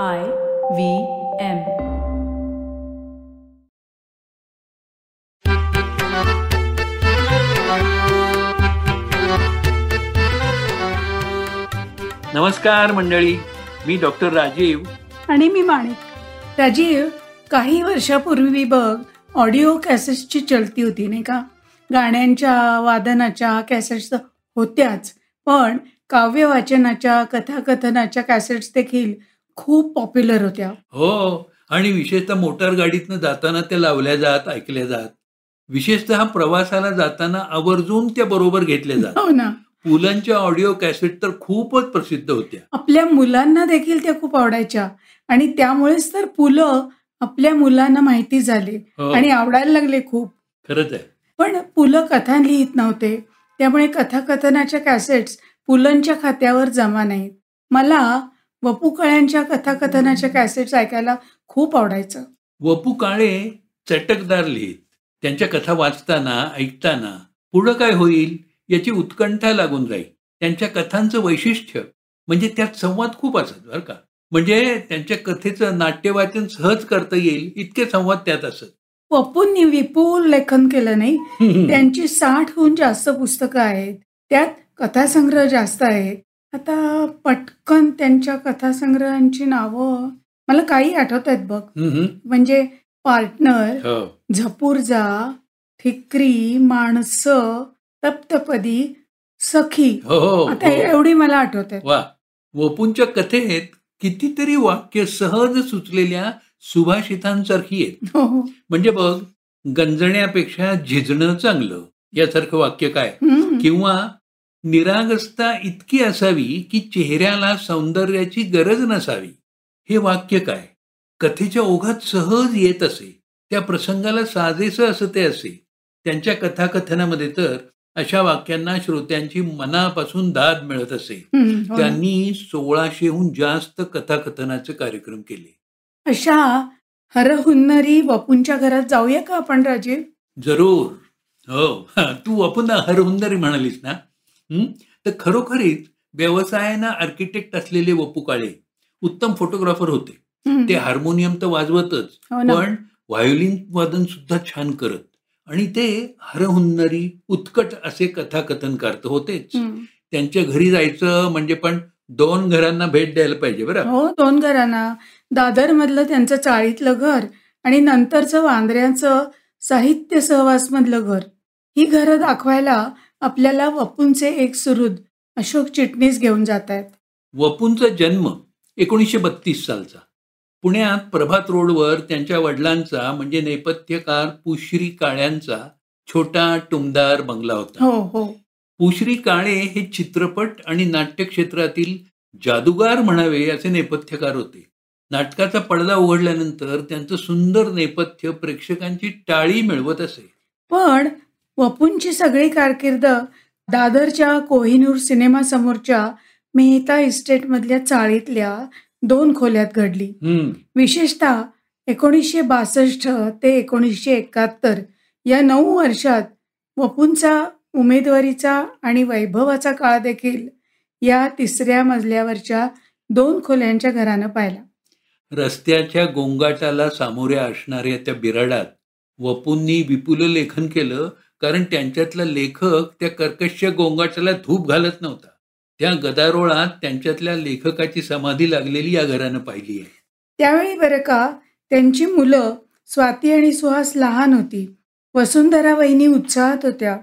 I V M. नमस्कार मंडळी मी doctor Rajiv. आणि मी माणिक. राजीव काही वर्षापूर्वी बघ ऑडिओ कॅसेट्सची चलती होती नाही का? गाण्यांच्या वादनाच्या कॅसेट्स होत्याच पण काव्य वाचनाच्या कथाकथनाच्या कॅसेट्स देखील खूप पॉप्युलर होत्या. हो आणि विशेषतः मोटार गाडीतनं जाताना त्या लावल्या जात ऐकल्या जात. विशेषतः प्रवासाला जाताना आवर्जून त्या बरोबर घेतल्या जात. हो ना. पुलांच्या ऑडिओ कॅसेट तर खूपच प्रसिद्ध होत्या. आपल्या मुलांना देखील त्या खूप आवडायच्या. आणि त्यामुळेच तर पुलं आपल्या मुलांना माहिती झाली. हो. आणि आवडायला लागले खूप. खरंच आहे. पण पुलं कथा लिहित नव्हते. त्यामुळे कथाकथनाच्या कॅसेट्स पुलंच्या खात्यावर जमा नाहीत. मला वपू काळ्यांच्या कथाकथनाच्या कॅसेट्स ऐकायला खूप आवडायचं. वपू काळे चटकदार लिहित. त्यांच्या कथा वाचताना ऐकताना पुढं काय होईल याची उत्कंठा लागून जाईल. त्यांच्या कथांचं वैशिष्ट्य म्हणजे त्यात संवाद खूप असत बरं का. म्हणजे त्यांच्या कथेचं नाट्यवाचन सहज करता येईल इतके संवाद त्यात असत. वपूंनी विपुल लेखन केलं नाही. त्यांची साठहून जास्त पुस्तकं आहेत. त्यात कथासंग्रह जास्त आहेत. आता पटकन त्यांच्या कथासंग्रहांची नावं मला काही आठवत आहेत बघ. म्हणजे पार्टनर हो. झपूरजा ठिकरी माणसं तप्तपदी सखी. हो हो, आता हो एवढी मला आठवत आहेत वा. वपूंच्या कथेत कितीतरी वाक्य सहज सुचलेल्या सुभाषितांसारखी आहेत. म्हणजे बघ गंजण्यापेक्षा झिजणं चांगलं यासारखं वाक्य काय. किंवा निरागसता इतकी असावी की चेहऱ्याला सौंदर्याची गरज नसावी. हे वाक्य काय? कथेच्या ओघात सहज येत असे. त्या प्रसंगाला साजेसं असं ते असे. त्यांच्या कथाकथनामध्ये तर अशा वाक्यांना श्रोत्यांची मनापासून दाद मिळत असे. हो. त्यांनी सोळाशेहून जास्त कथाकथनाचे कार्यक्रम केले. अशा हरहुन्नरी वपूंच्या घरात जाऊया का आपण राजीव जरूर. हो. तू आपण हरहुंदरी म्हणालीस ना? तर खरोखरीच व्यवसायानं आर्किटेक्ट असलेले वपू काळे उत्तम फोटोग्राफर होते. ते हार्मोनियम तर वाजवतच हो पण व्हायोलिन वादन सुद्धा छान करत. आणि ते हरहुन्नरी उत्कट असे कथाकथन करत होतेच. त्यांच्या घरी जायचं म्हणजे पण दोन घरांना भेट द्यायला पाहिजे बरं. हो दोन घरांना. दादर मधलं त्यांचं चाळीतलं घर आणि नंतरचं वांद्र्याचं साहित्य सहवास मधलं घर. ही घरं दाखवायला आपल्याला वपूंचे एक सुहृद अशोक चिटणीस घेऊन जात आहेत वपूंचा जन्म एकोणीसशे बत्तीस सालचा. पुण्यात प्रभात रोडवर त्यांच्या वडिलांचा म्हणजे नेपथ्यकार पुश्री काळ्यांचा छोटा टुमदार बंगला होता. हो हो. पुश्री काळे हे चित्रपट आणि नाट्य क्षेत्रातील जादूगार म्हणावे असे नेपथ्यकार होते. नाटकाचा पडदा उघडल्यानंतर त्यांचं सुंदर नेपथ्य प्रेक्षकांची टाळी मिळवत असे. पण वपूंची सगळी कारकीर्द दादरच्या कोहिनूर सिनेमा समोरच्या मेहता इस्टेटमधल्या चाळीतल्या दोन खोल्यात घडली. विशेषतः एकोणीसशे बासष्ट ते एकोणीसशे एकाहत्तर या नऊ वर्षात वपूंचा उमेदवारीचा आणि वैभवाचा काळ देखील या तिसऱ्या मजल्यावरच्या दोन खोल्यांच्या घरानं पाहिला. रस्त्याच्या गोंगाटाला सामोऱ्या असणाऱ्या त्या बिराडात वपूंनी विपुल लेखन केलं कारण त्यांच्यातला लेखक त्या कर्कश गोंगाटाला धूप घालत नव्हता. त्या गदारोळात त्यांच्यातल्या लेखकाची समाधी लागलेली या घरानं पाहिली आहे. त्यावेळी बरं का त्यांची मुलं स्वाती आणि सुहास लहान होती. वसुंधरा वहिनी उत्साहात होत्या.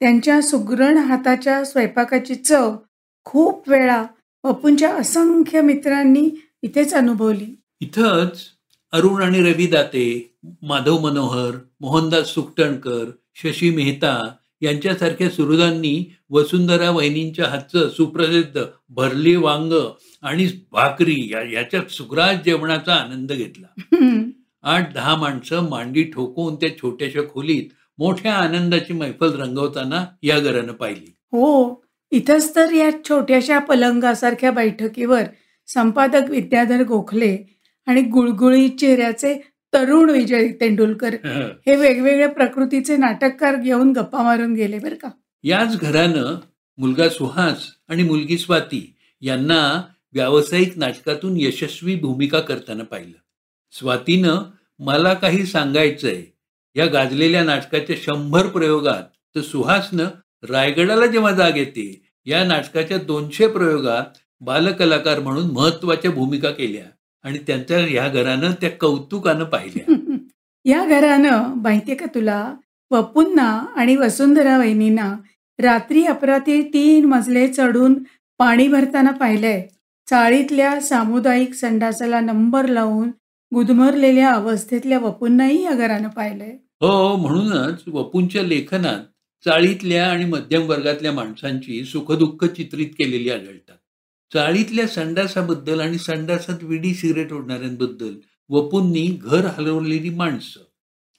त्यांच्या सुगरण हाताच्या स्वयंपाकाची चव खूप वेळा वपूंच्या असंख्य मित्रांनी इथेच अनुभवली. इथंच अरुण आणि रवी दाते माधव मनोहर मोहनदास सुकटणकर शशी मेहता यांच्यासारख्या सुहृदांनी वसुंधरा वहिनींच्या हातचं सुप्रसिद्ध भरली वांग आणि भाकरी या याच्या सुग्रास जेवणाचा आनंद घेतला. आठ दहा माणसं मांडी ठोकून त्या छोट्याशा खोलीत मोठ्या आनंदाची मैफल रंगवताना या घरानं पाहिली. हो इथंच तर या छोट्याशा पलंगासारख्या बैठकीवर संपादक विद्याधर गोखले आणि गुळगुळीत चेहऱ्याचे तरुण विजय तेंडुलकर हे. वेगवेगळ्या प्रकृतीचे नाटककार घेऊन गप्पा मारून गेले बरं का. याच घरानं मुलगा सुहास आणि मुलगी स्वाती यांना व्यावसायिक नाटकातून यशस्वी भूमिका करताना पाहिलं. स्वातीनं मला काही सांगायचंय. या गाजलेल्या नाटकाच्या शंभर प्रयोगात तर सुहासनं रायगडाला जेव्हा जाग येते या नाटकाच्या दोनशे प्रयोगात बालकलाकार म्हणून महत्त्वाच्या भूमिका केल्या. आणि त्यांच्या ह्या घरानं त्या कौतुकानं पाहिल्या. या घरानं माहितीये का तुला वपुन्ना आणि वसुंधरा वहिनींना रात्री अपरात्री तीन मजले चढून पाणी भरताना पाहिलंय. चाळीतल्या सामुदायिक संडासाला नंबर लावून गुदमरलेल्या अवस्थेतल्या वपुंनाही या घरानं पाहिलंय. हो म्हणूनच वपूंच्या लेखनात चाळीतल्या आणि मध्यम वर्गातल्या माणसांची सुखदुःख चित्रित केलेली आढळतात. चाळीतल्या संडासाबद्दल आणि संडासात विडी सिगरेट ओढणाऱ्यांबद्दल वपूंनी घर हलवलेली माणसं.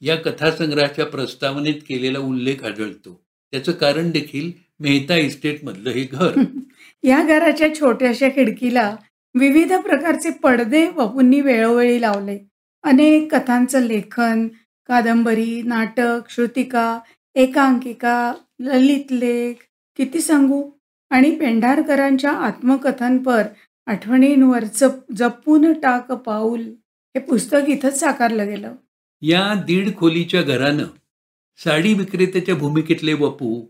या कथासंग्रहाच्या प्रस्तावनेत केलेला उल्लेख आढळतो. त्याचं कारण देखील मेहता इस्टेटमधलं हे घर. या घराच्या छोट्याशा खिडकीला विविध प्रकारचे पडदे वपूंनी वेळोवेळी लावले. अनेक कथांचं लेखन कादंबरी नाटक श्रुतिका एकांकिका ललित लेख किती सांगू? आणि पेंढारकरांच्या आत्मकथनपर आठवणींवरचं जपून टाक पाऊल हे पुस्तक इथंच साकारलं गेलं. या दीड खोलीच्या घरानं साडी विक्रेत्याच्या भूमिकेतले वपू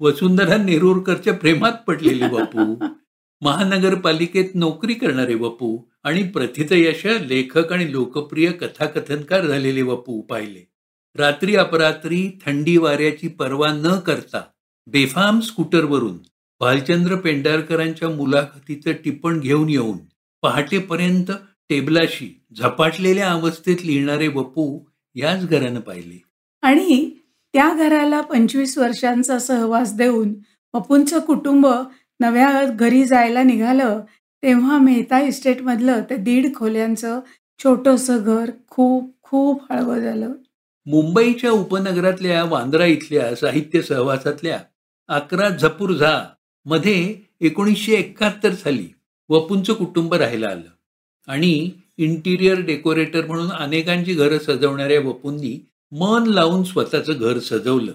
वसुंधरा नेरुरकरच्या प्रेमात पडलेले वपू महानगरपालिकेत नोकरी करणारे वपू आणि प्रथितयश लेखक आणि लोकप्रिय कथाकथनकार झालेले वपू पाहिले. रात्री अपरात्री थंडी वाऱ्याची पर्वा न करता बेफाम स्कूटरवरून भालचंद्र पेंढारकरांच्या मुलाखतीचं टिपण घेऊन येऊन पहाटेपर्यंत टेबलाशी झपाटलेल्या अवस्थेत लिहिणारे वपू याच घरानं पाहिले. आणि त्या घराला पंचवीस वर्षांचा सहवास देऊन वपूंचं कुटुंब नव्या घरी जायला निघालं तेव्हा मेहता इस्टेटमधलं ते दीड खोल्यांचं छोटंसं घर खूप खूप हळवं झालं. मुंबईच्या उपनगरातल्या वांद्रा इथल्या साहित्य सहवासातल्या अकरा झपूर झा मध्ये एकोणीसशे एकाहत्तर साली वपूंचं कुटुंब राहायला आलं. आणि इंटिरियर डेकोरेटर म्हणून अनेकांची घरं सजवणाऱ्या वपूंनी मन लावून स्वतःचं घर सजवलं.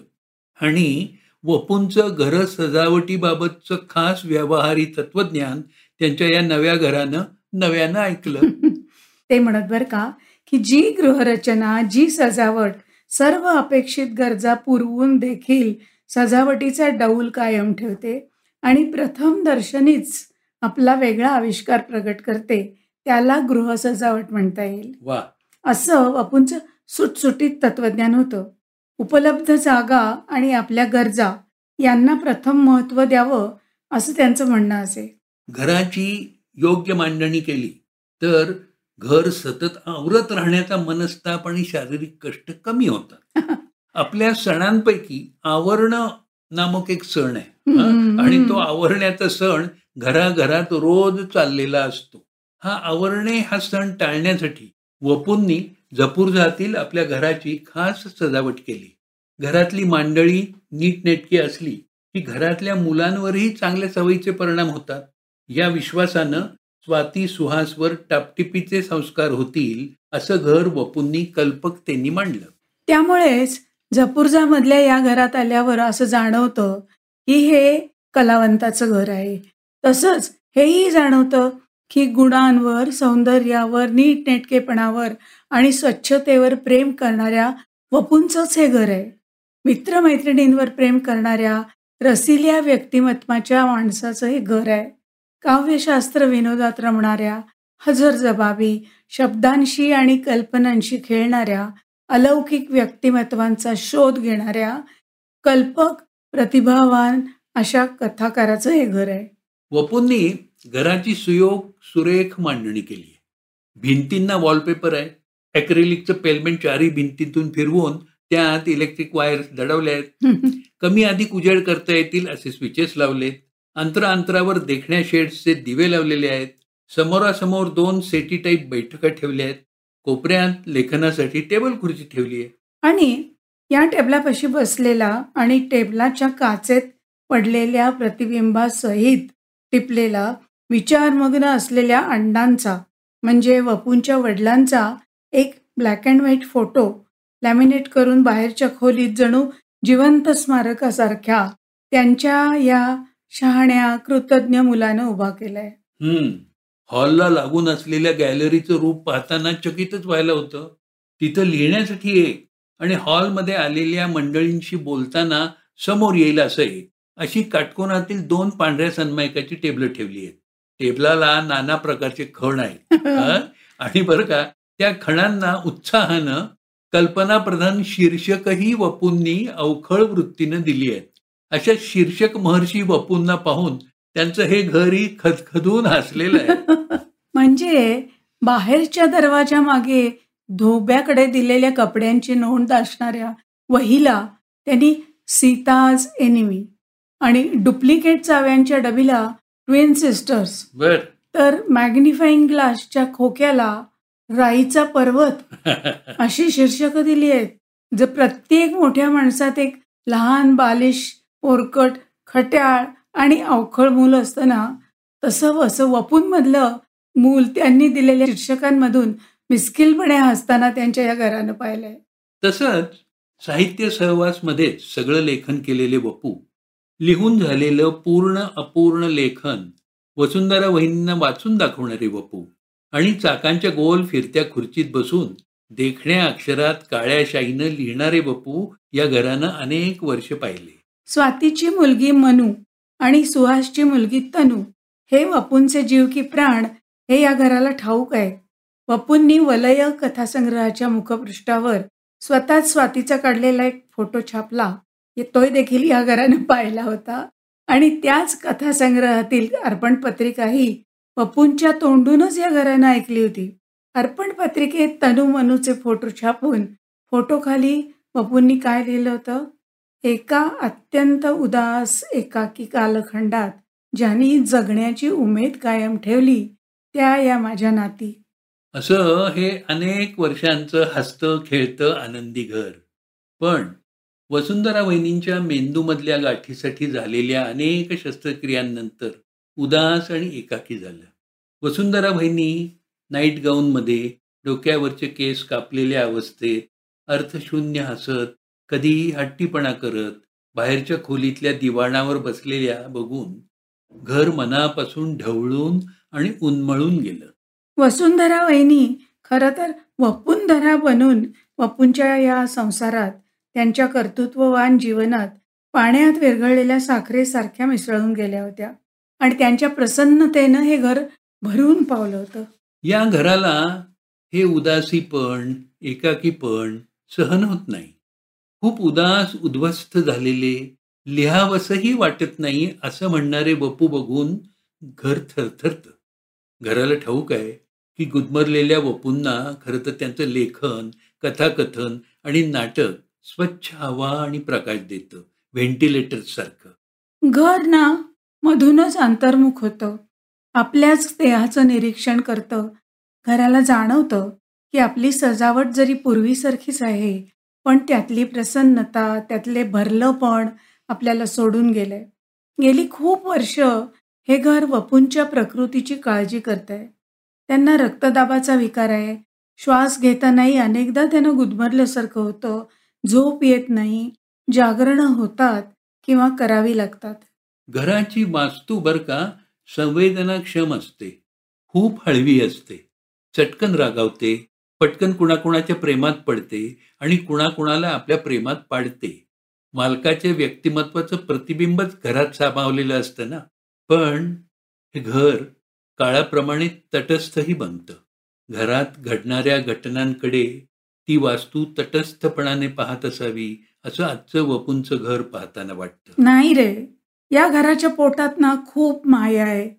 आणि वपूंचं घर सजावटीबाबतचं खास व्यवहारी तत्वज्ञान त्यांच्या या नव्या घरानं नव्यानं ऐकलं. ते म्हणत बर का की जी गृहरचना जी सजावट सर्व अपेक्षित गरजा पुरवून देखील सजावटीचा डौल कायम ठेवते. आणि प्रथम दर्शनीच आपला वेगळा आविष्कार प्रगट करते त्याला गृह सजावट म्हणता येईल. वा. असं वपूंचं सुटसुटीत तत्वज्ञान होतं. उपलब्ध जागा आणि आपल्या गरजा यांना प्रथम महत्त्व द्यावं असं त्यांचं म्हणणं असे. घराची योग्य मांडणी केली तर घर सतत आवरत राहण्याचा मनस्ताप आणि शारीरिक कष्ट कमी होतात. आपल्या सणांपैकी आवरणं नामक एक सण आहे. आणि तो आवरण्याचा सण घराघरात रोज चाललेला असतो. हा आवरणे हा सण टाळण्यासाठी वपूंनी जपूरजातील आपल्या घराची खास सजावट केली. घरातली मांडळी नीटनेटकी असली की घरातल्या मुलांवरही चांगल्या सवयीचे परिणाम होतात. या विश्वासानं स्वाती सुहासवर टापटिपीचे संस्कार होतील असं घर वपूंनी कल्पकतेनी मांडलं. त्यामुळेच झपुर्जामधल्या या घरात आल्यावर असं जाणवतं की हे कलावंताचं घर आहे. तसंच हेही जाणवतं की गुणांवर सौंदर्यावर नीटनेटकेपणावर आणि स्वच्छतेवर प्रेम करणाऱ्या वपूंचंच हे घर आहे. मित्रमैत्रिणींवर प्रेम करणाऱ्या रसिल्या व्यक्तिमत्वाच्या माणसाचं हे घर आहे. काव्यशास्त्र विनोदात रमणाऱ्या हजर जबाबी शब्दांशी आणि कल्पनांशी खेळणाऱ्या अलौकिक व्यक्तिमत्वांचा शोध घेणाऱ्या कल्पक प्रतिभावान अशा कथाकाराचं हे घर आहे. वपूंनी घराची सुयोग सुरेख मांडणी केली आहे. भिंतींना वॉलपेपर आहे. ॲक्रेलिकचं पेलमेंट चारही भिंतीतून फिरवून त्यात इलेक्ट्रिक वायर्स दडवल्या आहेत. कमी अधिक उजेड करता येतील असे स्विचेस लावलेत. अंतरा अंतरावर देखण्या शेड्सचे दिवे लावलेले आहेत. समोरासमोर दोन सेटी टाईप बैठका ठेवल्या आहेत. कोपऱ्यात लेखनासाठी टेबल खुर्ची ठेवली आहे. आणि या टेबलापाशी बसलेला आणि टेबलाच्या काचेत पडलेल्या प्रतिबिंबासहित टिपलेला विचारमग्न असलेल्या अण्णांचा म्हणजे वपूंच्या वडिलांचा एक black and white photo laminate करून बाहेरच्या खोलीत जणू जिवंत स्मारकासारख्या त्यांच्या या शहाण्या कृतज्ञ मुलानं उभा केलाय. हॉलला लागून असलेल्या गॅलरीचं रूप पाहताना चकितच व्हायला होतं. तिथं लिहिण्यासाठी एक आणि हॉलमध्ये आलेल्या मंडळींशी बोलताना समोर येईल असं एक अशी काटकोनातील दोन पांढऱ्या सन्मायकाची टेबल ठेवली आहेत. टेबलाला नाना प्रकारचे खण आहेत? आणि बरं का त्या खणांना उत्साहानं कल्पनाप्रधान शीर्षकही वपूंनी अवखळ वृत्तीनं दिली आहेत. अशा शीर्षक महर्षी वपूंना पाहून त्यांचं हे घरही खदखदून हसलेलं आहे. म्हणजे बाहेरच्या दरवाजा मागे धोब्याकडे दिलेल्या कपड्यांची नोंद असणाऱ्या वहीला त्यांनी सीताज एनिमी आणि डुप्लिकेट चाव्यांच्या डबीला ट्विन सिस्टर्स बर. तर मॅग्निफाईंग ग्लासच्या खोक्याला राईचा पर्वत अशी शीर्षकं दिली आहेत जर प्रत्येक मोठ्या माणसात एक लहान बालिश पोरकट खट्याळ आणि अवखळ मूल असतं ना तसं वसं वपूंमधलं मूल त्यांनी दिलेल्या शीर्षकांमधून मिस्किलपणे हसताना त्यांच्या या घरानं पाहिलंय. तसंच साहित्य सहवासमध्येच सगळं लेखन केलेले वपू लिहून झालेलं पूर्ण अपूर्ण लेखन वसुंधरा वहिनींना वाचून दाखवणारे वपू आणि चाकांच्या गोल फिरत्या खुर्चीत बसून देखण्या अक्षरात काळ्या शाईनं लिहिणारे वपू या घरानं अनेक वर्ष पाहिले. स्वातीची मुलगी मनू आणि सुहासची मुलगी तनू. हे वपूंचे जीव की प्राण हे या घराला ठाऊक आहे. वपूंनी वलय कथासंग्रहाच्या मुखपृष्ठावर स्वतःच स्वातीचा काढलेला एक फोटो छापला. तोय देखील या घरानं पाहिला होता. आणि त्याच कथासंग्रहातील अर्पण पत्रिकाही पप्पूंच्या तोंडूनच या घरानं ऐकली होती. अर्पण पत्रिकेत तनू मनूचे फोटो छापून फोटो खाली पप्पूंनी काय लिहिलं होतं? एका अत्यंत उदास एकाकी कालखंडात ज्यांनी जगण्याची उमेद कायम ठेवली त्या या माझ्या नाती. असं हे अनेक वर्षांचं हसतं खेळतं आनंदी घर पण वसुंधरा वहिनींच्या मेंदूमधल्या गाठीसाठी झालेल्या अनेक शस्त्रक्रियांनंतर उदास आणि एकाकी झालं. वसुंधरा वहिनी नाईट गाऊनमध्ये डोक्यावरचे केस कापलेल्या अवस्थेत अर्थशून्य हसत कधीही हट्टीपणा करत बाहेरच्या खोलीतल्या दिवाणावर बसलेल्या बघून घर मनापासून ढवळून आणि उन्मळून गेलं. वसुंधरा वहिनी खरं तर वपुंधरा बनून वपूंच्या या संसारात त्यांच्या कर्तृत्ववान जीवनात पाण्यात विरघळलेल्या साखरेसारख्या मिसळून गेल्या होत्या आणि त्यांच्या प्रसन्नतेनं हे घर भरून पावलं होतं. या घराला हे उदासीपण एकाकीपण सहन होत नाही. खूप उदास उद्ध्वस्त झालेले लिहावसही वाटत नाही असं म्हणणारे बपू बघून घर थरथरतं. घराला ठाऊक आहे की गुदमरलेल्या बपूंना खरं तर त्यांचं लेखन कथाकथन आणि नाटक स्वच्छ हवा आणि प्रकाश देतं व्हेंटिलेटर सारखं घर ना मधूनच अंतर्मुख होतं. आपल्याच देहाचं निरीक्षण करतं. घराला जाणवतं की आपली सजावट जरी पूर्वीसारखीच आहे पण त्यातली प्रसन्नता त्यातले भरलंपण आपल्याला सोडून गेलंय. गेली खूप वर्ष हे घर वपूंच्या प्रकृतीची काळजी करत आहे त्यांना रक्तदाबाचा विकार आहे. श्वास घेतानाही अनेकदा त्यांना गुदमरल्यासारखं होतं. झोप येत नाही जागरणं होतात किंवा करावी लागतात. घराची वास्तू बर का संवेदनाक्षम असते. खूप हळवी असते. चटकन रागावते. पटकन कुणाकुणाच्या प्रेमात पडते आणि कुणाकुणाला आपल्या प्रेमात पाडते. मालकाच्या व्यक्तिमत्वाचं प्रतिबिंबच घरात सामावलेलं असतं ना? पण हे घर काळाप्रमाणे तटस्थही बनतं. घरात घडणाऱ्या घटनांकडे ती वास्तू तटस्थपणाने पाहत असावी असं आजचं वपूंचं घर पाहताना वाटतं. नाही रे. या घराच्या पोटात ना खूप माया आहे.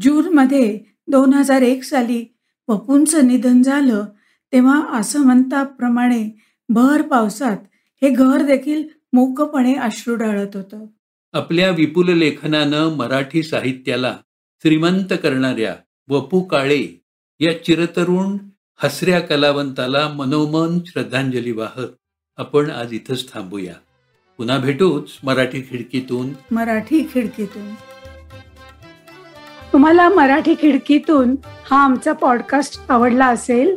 जूनमध्ये दोन हजार एक साली वपूंचं निधन झालं तेव्हा असं म्हणताप्रमाणे भर पावसात हे घर देखील मूकपणे अश्रू डाळत होतं. आपल्या विपुल लेखनानं मराठी साहित्याला श्रीमंत करणाऱ्या वपू काळे या चिरतरुण हसऱ्या कलावंताला मनोमन श्रद्धांजली वाहत आपण आज इथंच थांबूया. पुन्हा भेटूच मराठी खिडकीतून. मराठी खिडकीतून. तुम्हाला मराठी खिडकीतून हा आमचा पॉडकास्ट आवडला असेल